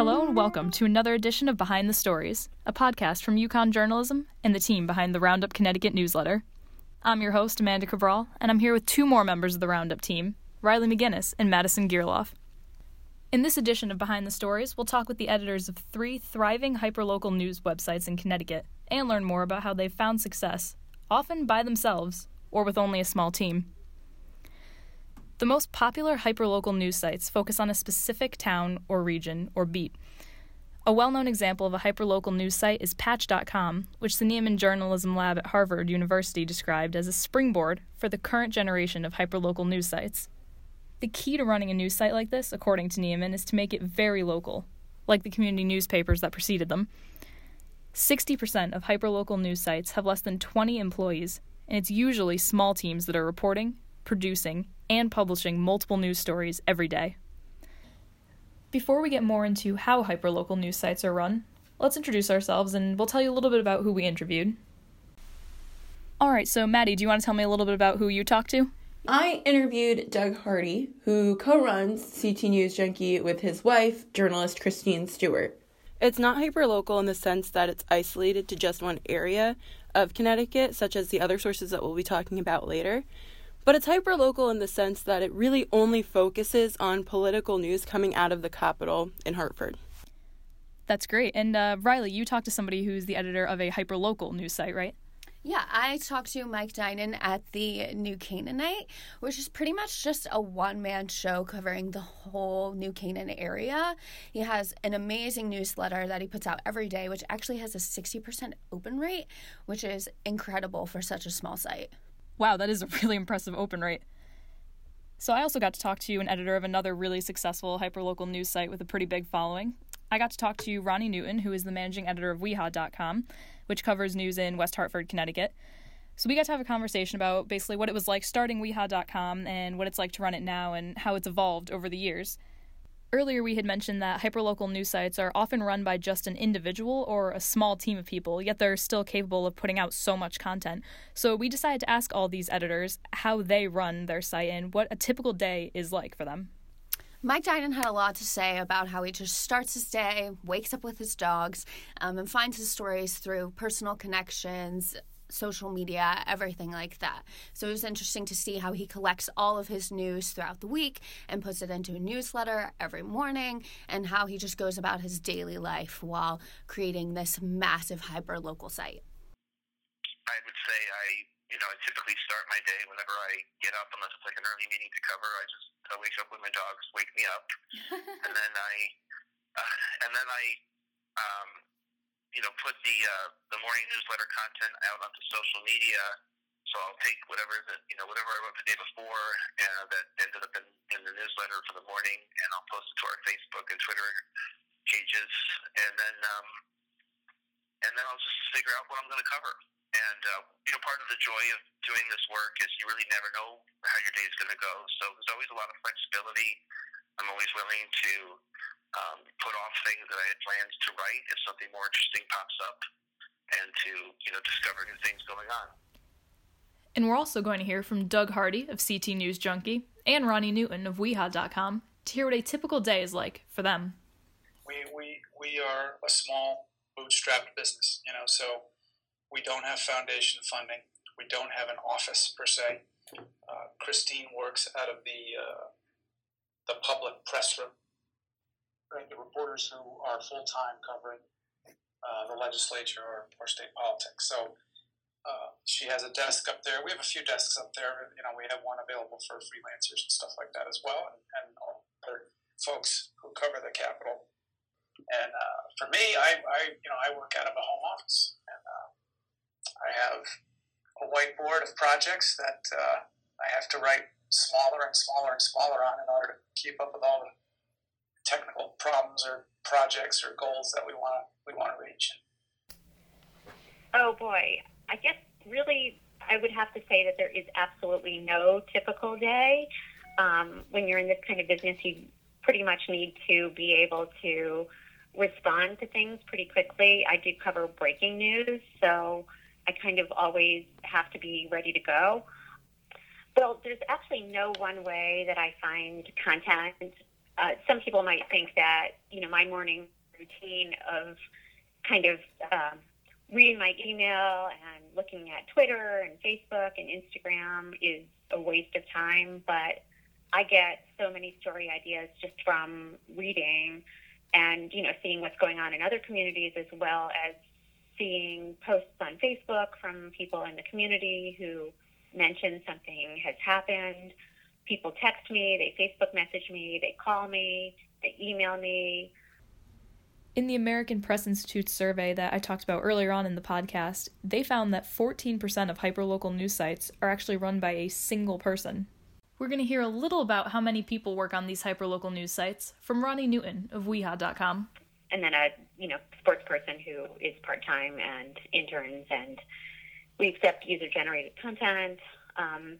Hello and welcome to another edition of Behind the Stories, a podcast from UConn Journalism and the team behind the Roundup Connecticut newsletter. I'm your host, Amanda Cabral, and I'm here with two more members of the Roundup team, Ryley McGinnis and Madison Geerlof. In this edition of Behind the Stories, we'll talk with the editors of three thriving hyperlocal news websites in Connecticut and learn more about how they've found success, often by themselves or with only a small team. The most popular hyperlocal news sites focus on a specific town or region or beat. A well known example of a hyperlocal news site is Patch.com, which the Nieman Journalism Lab at Harvard University described as a springboard for the current generation of hyperlocal news sites. The key to running a news site like this, according to Nieman, is to make it very local, like the community newspapers that preceded them. 60% of hyperlocal news sites have less than 20 employees, and it's usually small teams that are reporting, producing, and publishing multiple news stories every day. Before we get more into how hyperlocal news sites are run, let's introduce ourselves and we'll tell you a little bit about who we interviewed. All right, so Maddie, do you want to tell me a little bit about who you talked to? I interviewed Doug Hardy, who co runs CT News Junkie with his wife, journalist Christine Stewart. It's not hyperlocal in the sense that it's isolated to just one area of Connecticut, such as the other sources that we'll be talking about later. But it's hyperlocal in the sense that it really only focuses on political news coming out of the capital in Hartford. That's great. And uh, Ryley, you talked to somebody who's the editor of a hyperlocal news site, right? Yeah, I talked to Mike Dinan at the New Canaanite, which is pretty much just a one man show covering the whole New Canaan area. He has an amazing newsletter that he puts out every day, which actually has a 60% open rate, which is incredible for such a small site. Wow, that is a really impressive open rate. So I also got to talk to you, an editor of another really successful hyperlocal news site with a pretty big following. I got to talk to you, Ronni Newton, who is the managing editor of We-Ha.com, which covers news in West Hartford, Connecticut. So we got to have a conversation about basically what it was like starting We-Ha.com and what it's like to run it now and how it's evolved over the years. Earlier, we had mentioned that hyperlocal news sites are often run by just an individual or a small team of people, yet they're still capable of putting out so much content. So, we decided to ask all these editors how they run their site and what a typical day is like for them. Mike Dinan had a lot to say about how he just starts his day, wakes up with his dogs, um, and finds his stories through personal connections, social media, everything like that. So it was interesting to see how he collects all of his news throughout the week and puts it into a newsletter every morning, and how he just goes about his daily life while creating this massive hyper local site. I would say I, you know, I typically start my day whenever I get up, unless it's like an early meeting to cover. I just I wake up when my dogs wake me up, and then I, uh, and then I, um, you know, put the uh, the morning newsletter content out onto social media. So I'll take whatever the you know whatever I wrote the day before uh, that ended up in, in the newsletter for the morning, and I'll post it to our Facebook and Twitter pages, and then um, and then I'll just figure out what I'm going to cover. And uh, you know, part of the joy of doing this work is you really never know how your day is going to go. So there's always a lot of flexibility. I'm always willing to um, put off things that I had plans to write if something more interesting pops up, and to you know discover new things going on. And we're also going to hear from Doug Hardy of CT News Junkie and Ronni Newton of We-Ha.com to hear what a typical day is like for them. We, we, we are a small bootstrapped business, you know, so we don't have foundation funding. We don't have an office per se. Uh, Christine works out of the uh, the public press room, right? The reporters who are full time covering uh, the legislature or, or state politics. So uh, she has a desk up there. We have a few desks up there. You know, we have one available for freelancers and stuff like that as well, and, and other folks who cover the Capitol. And uh, for me, I, I, you know I work out of a home office, and uh, I have a whiteboard of projects that uh, I have to write smaller and smaller and smaller on in order to keep up with all the technical problems or projects or goals that we want to we want to reach. Oh boy, I guess really I would have to say that there is absolutely no typical day. Um, when you're in this kind of business, you pretty much need to be able to respond to things pretty quickly. I do cover breaking news, so I kind of always have to be ready to go. Well, there's actually no one way that I find content. Uh, some people might think that you know my morning routine of kind of um, reading my email and looking at Twitter and Facebook and Instagram is a waste of time, but I get so many story ideas just from reading and you know seeing what's going on in other communities as well as seeing posts on Facebook from people in the community who mention something has happened. People text me, they Facebook message me, they call me, they email me. In the American Press Institute survey that I talked about earlier on in the podcast, they found that 14% of hyperlocal news sites are actually run by a single person. We're going to hear a little about how many people work on these hyperlocal news sites from Ronni Newton of We-Ha.com. And then a you know sports person who is part time and interns, and we accept user generated content. Um,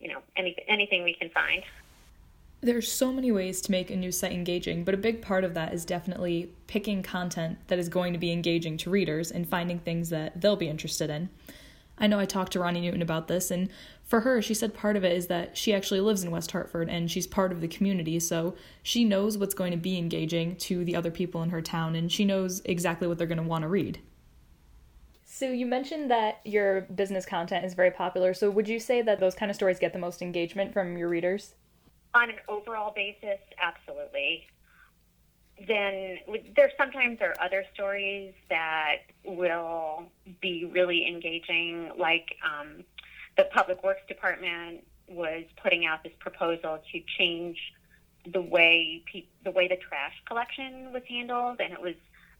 you know, any, anything we can find. There's so many ways to make a new site engaging, but a big part of that is definitely picking content that is going to be engaging to readers and finding things that they'll be interested in. I know I talked to Ronni Newton about this, and for her, she said part of it is that she actually lives in West Hartford and she's part of the community, so she knows what's going to be engaging to the other people in her town and she knows exactly what they're going to want to read. So you mentioned that your business content is very popular. So would you say that those kind of stories get the most engagement from your readers? On an overall basis, absolutely. Then there sometimes are other stories that will be really engaging, like um, the Public Works Department was putting out this proposal to change the way pe- the way the trash collection was handled, and it was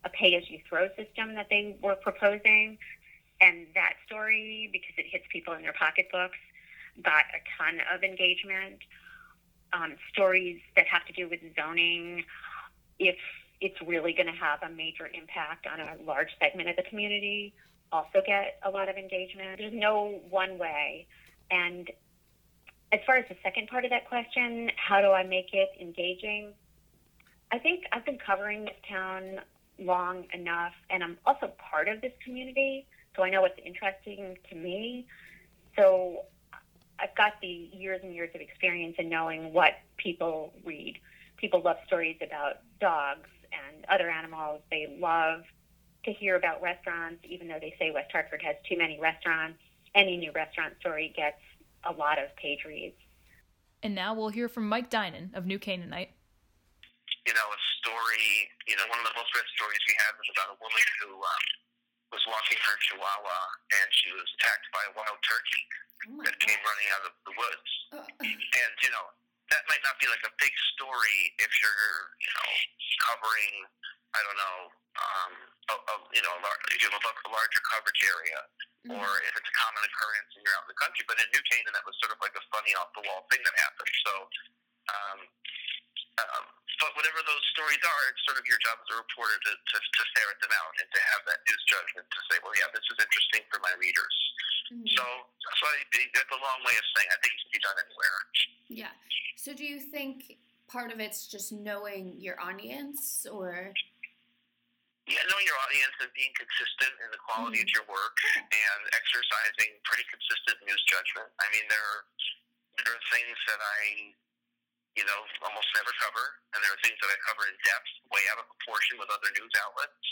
a pay-as-you-throw system that they were proposing. And that story, because it hits people in their pocketbooks, got a ton of engagement. Um, stories that have to do with zoning, if it's really going to have a major impact on a large segment of the community, also get a lot of engagement. There's no one way. And as far as the second part of that question, how do I make it engaging? I think I've been covering this town long enough, and I'm also part of this community, so I know what's interesting to me. So I've got the years and years of experience in knowing what people read. People love stories about dogs and other animals. They love to hear about restaurants, even though they say West Hartford has too many restaurants. Any new restaurant story gets a lot of page reads. And now we'll hear from Mike Dinan of New Canaanite you know, a story, you know, one of the most read stories we had was about a woman who um, was walking her chihuahua and she was attacked by a wild turkey oh that God. came running out of the woods. Uh, and, you know, that might not be like a big story if you're, you know, covering, I don't know, um, a, a, you know, if you have a, a larger coverage area, mm-hmm. or if it's a common occurrence and you're out in the country. But in New Canaan, that was sort of like a funny off the wall thing that happened. So, um, um, but whatever those stories are, it's sort of your job as a reporter to, to, to ferret them out and to have that news judgment to say, well, yeah, this is interesting for my readers. Mm-hmm. So, so I, that's a long way of saying I think it can be done anywhere. Yeah. So, do you think part of it's just knowing your audience, or? Yeah, knowing your audience and being consistent in the quality mm-hmm. of your work and exercising pretty consistent news judgment. I mean, there are, there are things that I you know, almost never cover, and there are things that I cover in depth, way out of proportion with other news outlets.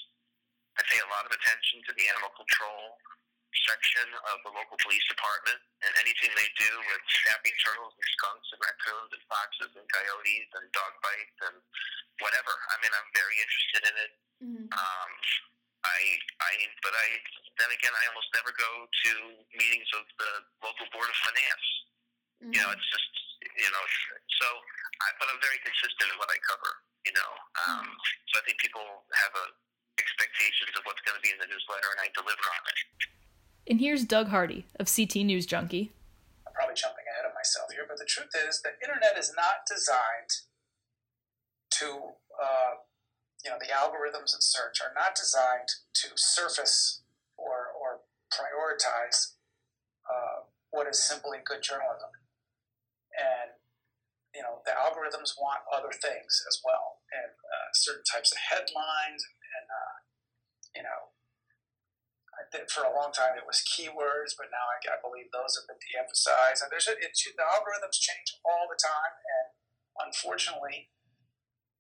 I pay a lot of attention to the animal control section of the local police department and anything they do with snapping turtles and skunks and raccoons and foxes and coyotes and dog bites and whatever. I mean, I'm very interested in it. Mm-hmm. Um, I, I, but I, then again, I almost never go to meetings of the local board of finance. Mm-hmm. You know, it's just you know. So, I, but I'm very consistent in what I cover. You know, um, mm-hmm. so I think people have a expectations of what's going to be in the newsletter, and I deliver on it. And here's Doug Hardy of CT News Junkie. I'm probably jumping ahead of myself here, but the truth is, the internet is not designed to, uh, you know, the algorithms in search are not designed to surface or, or prioritize uh, what is simply good journalism and you know the algorithms want other things as well, and uh, certain types of headlines, and, uh, you know, for a long time it was keywords, but now I, I believe those have been de-emphasized. And there's it, the algorithms change all the time, and unfortunately,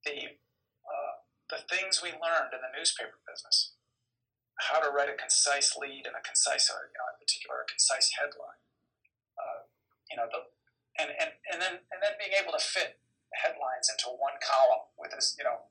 the uh, the things we learned in the newspaper business, how to write a concise lead and a concise, uh, you know, in particular, a concise headline, uh, you know, the, and, and, and then and then being able to fit headlines into one column with this, you know,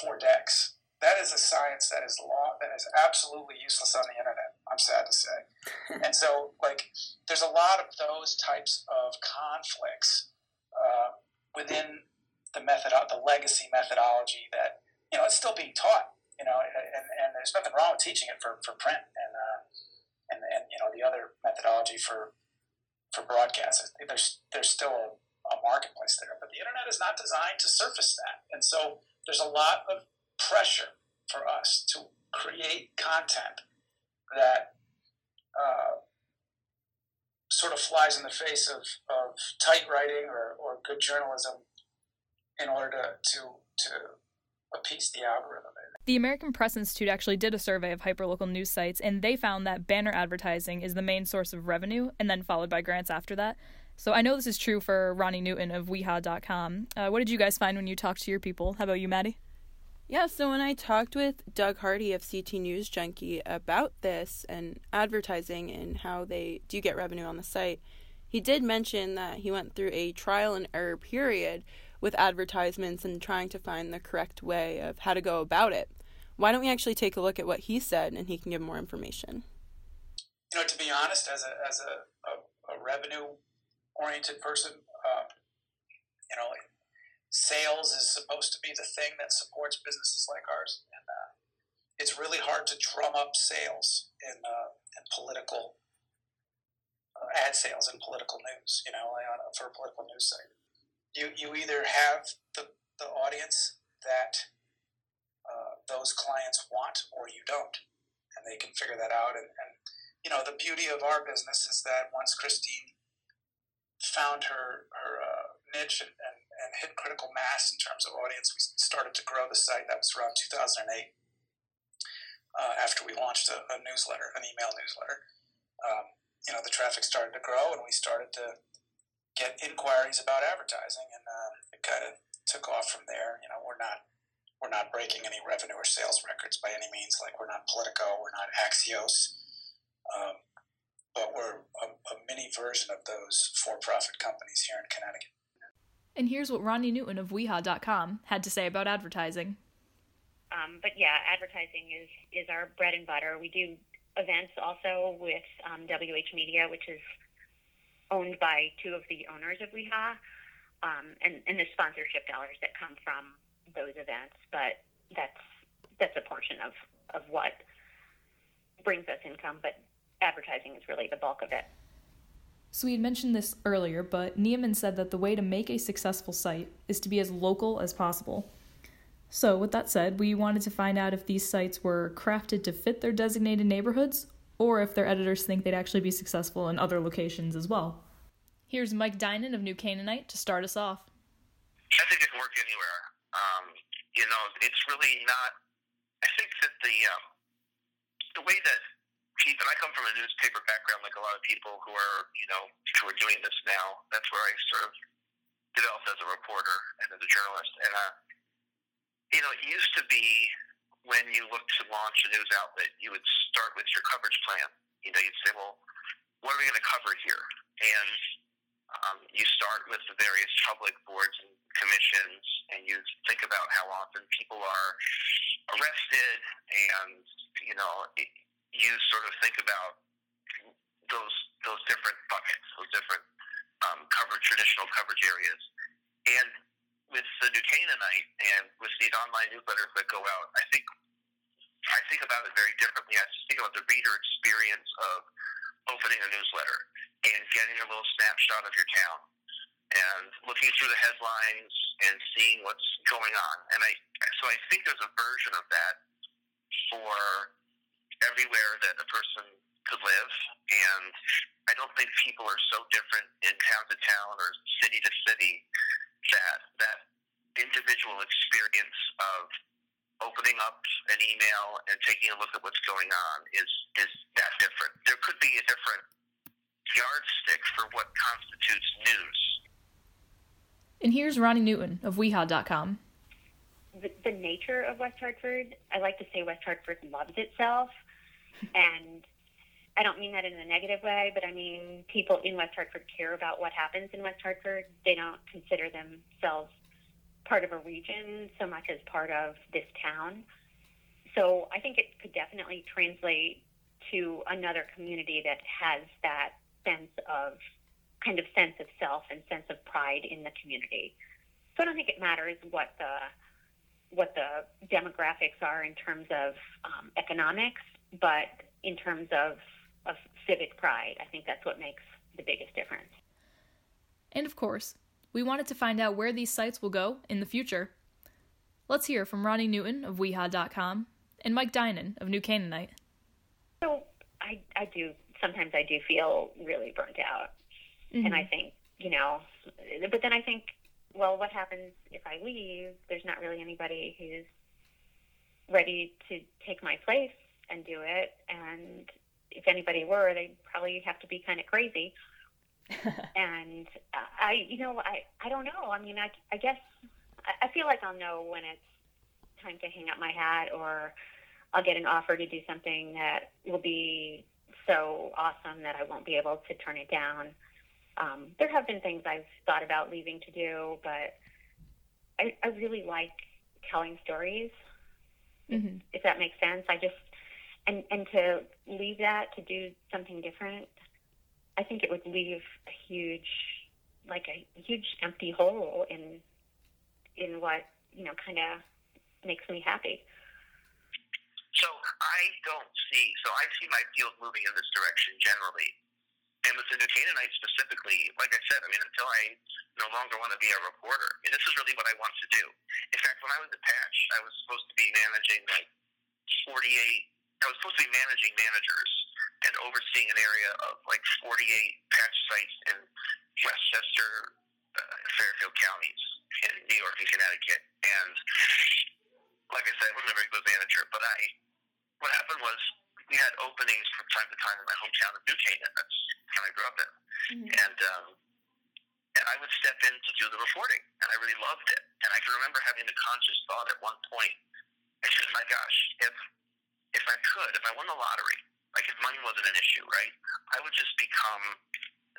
four decks. That is a science that is law that is absolutely useless on the internet. I'm sad to say. and so, like, there's a lot of those types of conflicts uh, within the method, the legacy methodology that you know it's still being taught. You know, and, and there's nothing wrong with teaching it for, for print and uh, and and you know the other methodology for for broadcast. There's there's still a, a marketplace there, but the internet is not designed to surface that, and so there's a lot of pressure for us to create content that uh, sort of flies in the face of, of tight writing or, or good journalism in order to, to, to appease the algorithm. The American Press Institute actually did a survey of hyperlocal news sites, and they found that banner advertising is the main source of revenue, and then followed by grants after that. So I know this is true for Ronni Newton of We-Ha.com. Uh, what did you guys find when you talked to your people? How about you, Maddie? Yeah, so when I talked with Doug Hardy of CT News Junkie about this and advertising and how they do get revenue on the site, he did mention that he went through a trial and error period with advertisements and trying to find the correct way of how to go about it. Why don't we actually take a look at what he said and he can give more information? You know, to be honest, as a, as a, a, a revenue oriented person, uh, you know, sales is supposed to be the thing that supports businesses like ours, and uh, it's really hard to drum up sales in uh, in political uh, ad sales in political news. You know, for a political news site, you you either have the the audience that uh, those clients want, or you don't, and they can figure that out. And, and you know, the beauty of our business is that once Christine found her her uh, niche and, and and hit critical mass in terms of audience. We started to grow the site. That was around 2008. Uh, after we launched a, a, newsletter, an email newsletter, um, you know, the traffic started to grow, and we started to get inquiries about advertising, and uh, it kind of took off from there. You know, we're not we're not breaking any revenue or sales records by any means. Like we're not Politico, we're not Axios, um, but we're a, a mini version of those for-profit companies here in Connecticut. And here's what Ronni Newton of We-Ha.com had to say about advertising. Um, but yeah, advertising is, is our bread and butter. We do events also with um, WH Media, which is owned by two of the owners of We-Ha, um, and, and the sponsorship dollars that come from those events. But that's that's a portion of, of what brings us income, but advertising is really the bulk of it. So we had mentioned this earlier, but Nieman said that the way to make a successful site is to be as local as possible. So, with that said, we wanted to find out if these sites were crafted to fit their designated neighborhoods, or if their editors think they'd actually be successful in other locations as well. Here's Mike Dinan of New Canaanite to start us off. I think it can work anywhere. Um, you know, it's really not. I think that the um, the way that and I come from a newspaper background, like a lot of people who are, you know, who are doing this now. That's where I sort of developed as a reporter and as a journalist. And, uh, you know, it used to be when you looked to launch a news outlet, you would start with your coverage plan. You know, you'd say, well, what are we going to cover here? And um, you start with the various public boards and commissions, and you think about how often people are arrested, and you know, it, you sort of think about those those different buckets, those different um, coverage, traditional coverage areas, and with the New Canaanite and with these online newsletters that go out, I think I think about it very differently. I think about the reader experience of opening a newsletter and getting a little snapshot of your town and looking through the headlines and seeing what's going on. And I so I think there's a version of that for everywhere that a person could live. And I don't think people are so different in town to town or city to city that that individual experience of opening up an email and taking a look at what's going on is is that different. There could be a different yardstick for what constitutes news. And here's Ronni Newton of We-Ha.com. The, the nature of West Hartford, I like to say West Hartford loves itself. and I don't mean that in a negative way, but I mean people in West Hartford care about what happens in West Hartford. They don't consider themselves part of a region so much as part of this town. So I think it could definitely translate to another community that has that sense of kind of sense of self and sense of pride in the community. So I don't think it matters what the what the demographics are in terms of um, economics, but in terms of of civic pride, I think that's what makes the biggest difference. And of course, we wanted to find out where these sites will go in the future. Let's hear from Ronni Newton of We-Ha.com and Mike Dinan of New Canaanite. So I, I do, sometimes I do feel really burnt out. Mm-hmm. And I think, you know, but then I think, well, what happens if I leave? There's not really anybody who's ready to take my place and do it. And if anybody were, they'd probably have to be kind of crazy. and I, you know, I, I don't know. I mean, I, I guess I feel like I'll know when it's time to hang up my hat or I'll get an offer to do something that will be so awesome that I won't be able to turn it down. Um, there have been things I've thought about leaving to do, but I, I really like telling stories. Mm-hmm. If that makes sense, I just and and to leave that to do something different, I think it would leave a huge, like a huge empty hole in in what you know kind of makes me happy. So I don't see. So I see my field moving in this direction generally, and with the New specifically, like I said, I mean, until I no longer want to be a reporter, I and this is really what I want to do. In fact, when I was at Patch, I was supposed to be managing like 48 I was supposed to be managing managers and overseeing an area of like 48 patch sites in Westchester, uh, Fairfield counties in New York and Connecticut. And like I said, I wasn't a very good manager, but I, what happened was we had openings from time to time in my hometown of New Canaan. That's kind of grew up in. Mm-hmm. And, um, and I would step in to do the reporting, and I really loved it. And I can remember having the conscious thought at one point, I said, my gosh, if if I could, if I won the lottery, like if money wasn't an issue, right, I would just become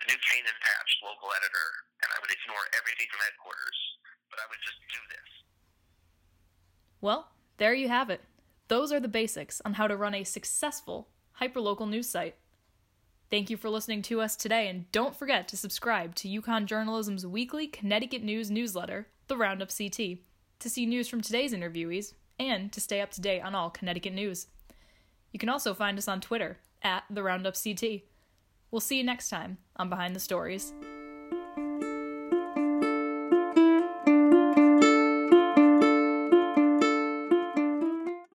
a New Canaan Patch local editor, and I would ignore everything from headquarters, but I would just do this. Well, there you have it. Those are the basics on how to run a successful hyperlocal news site. Thank you for listening to us today, and don't forget to subscribe to UConn Journalism's weekly Connecticut News newsletter, The Roundup CT, to see news from today's interviewees and to stay up to date on all Connecticut news. You can also find us on Twitter at the Roundup CT. We'll see you next time on Behind the Stories.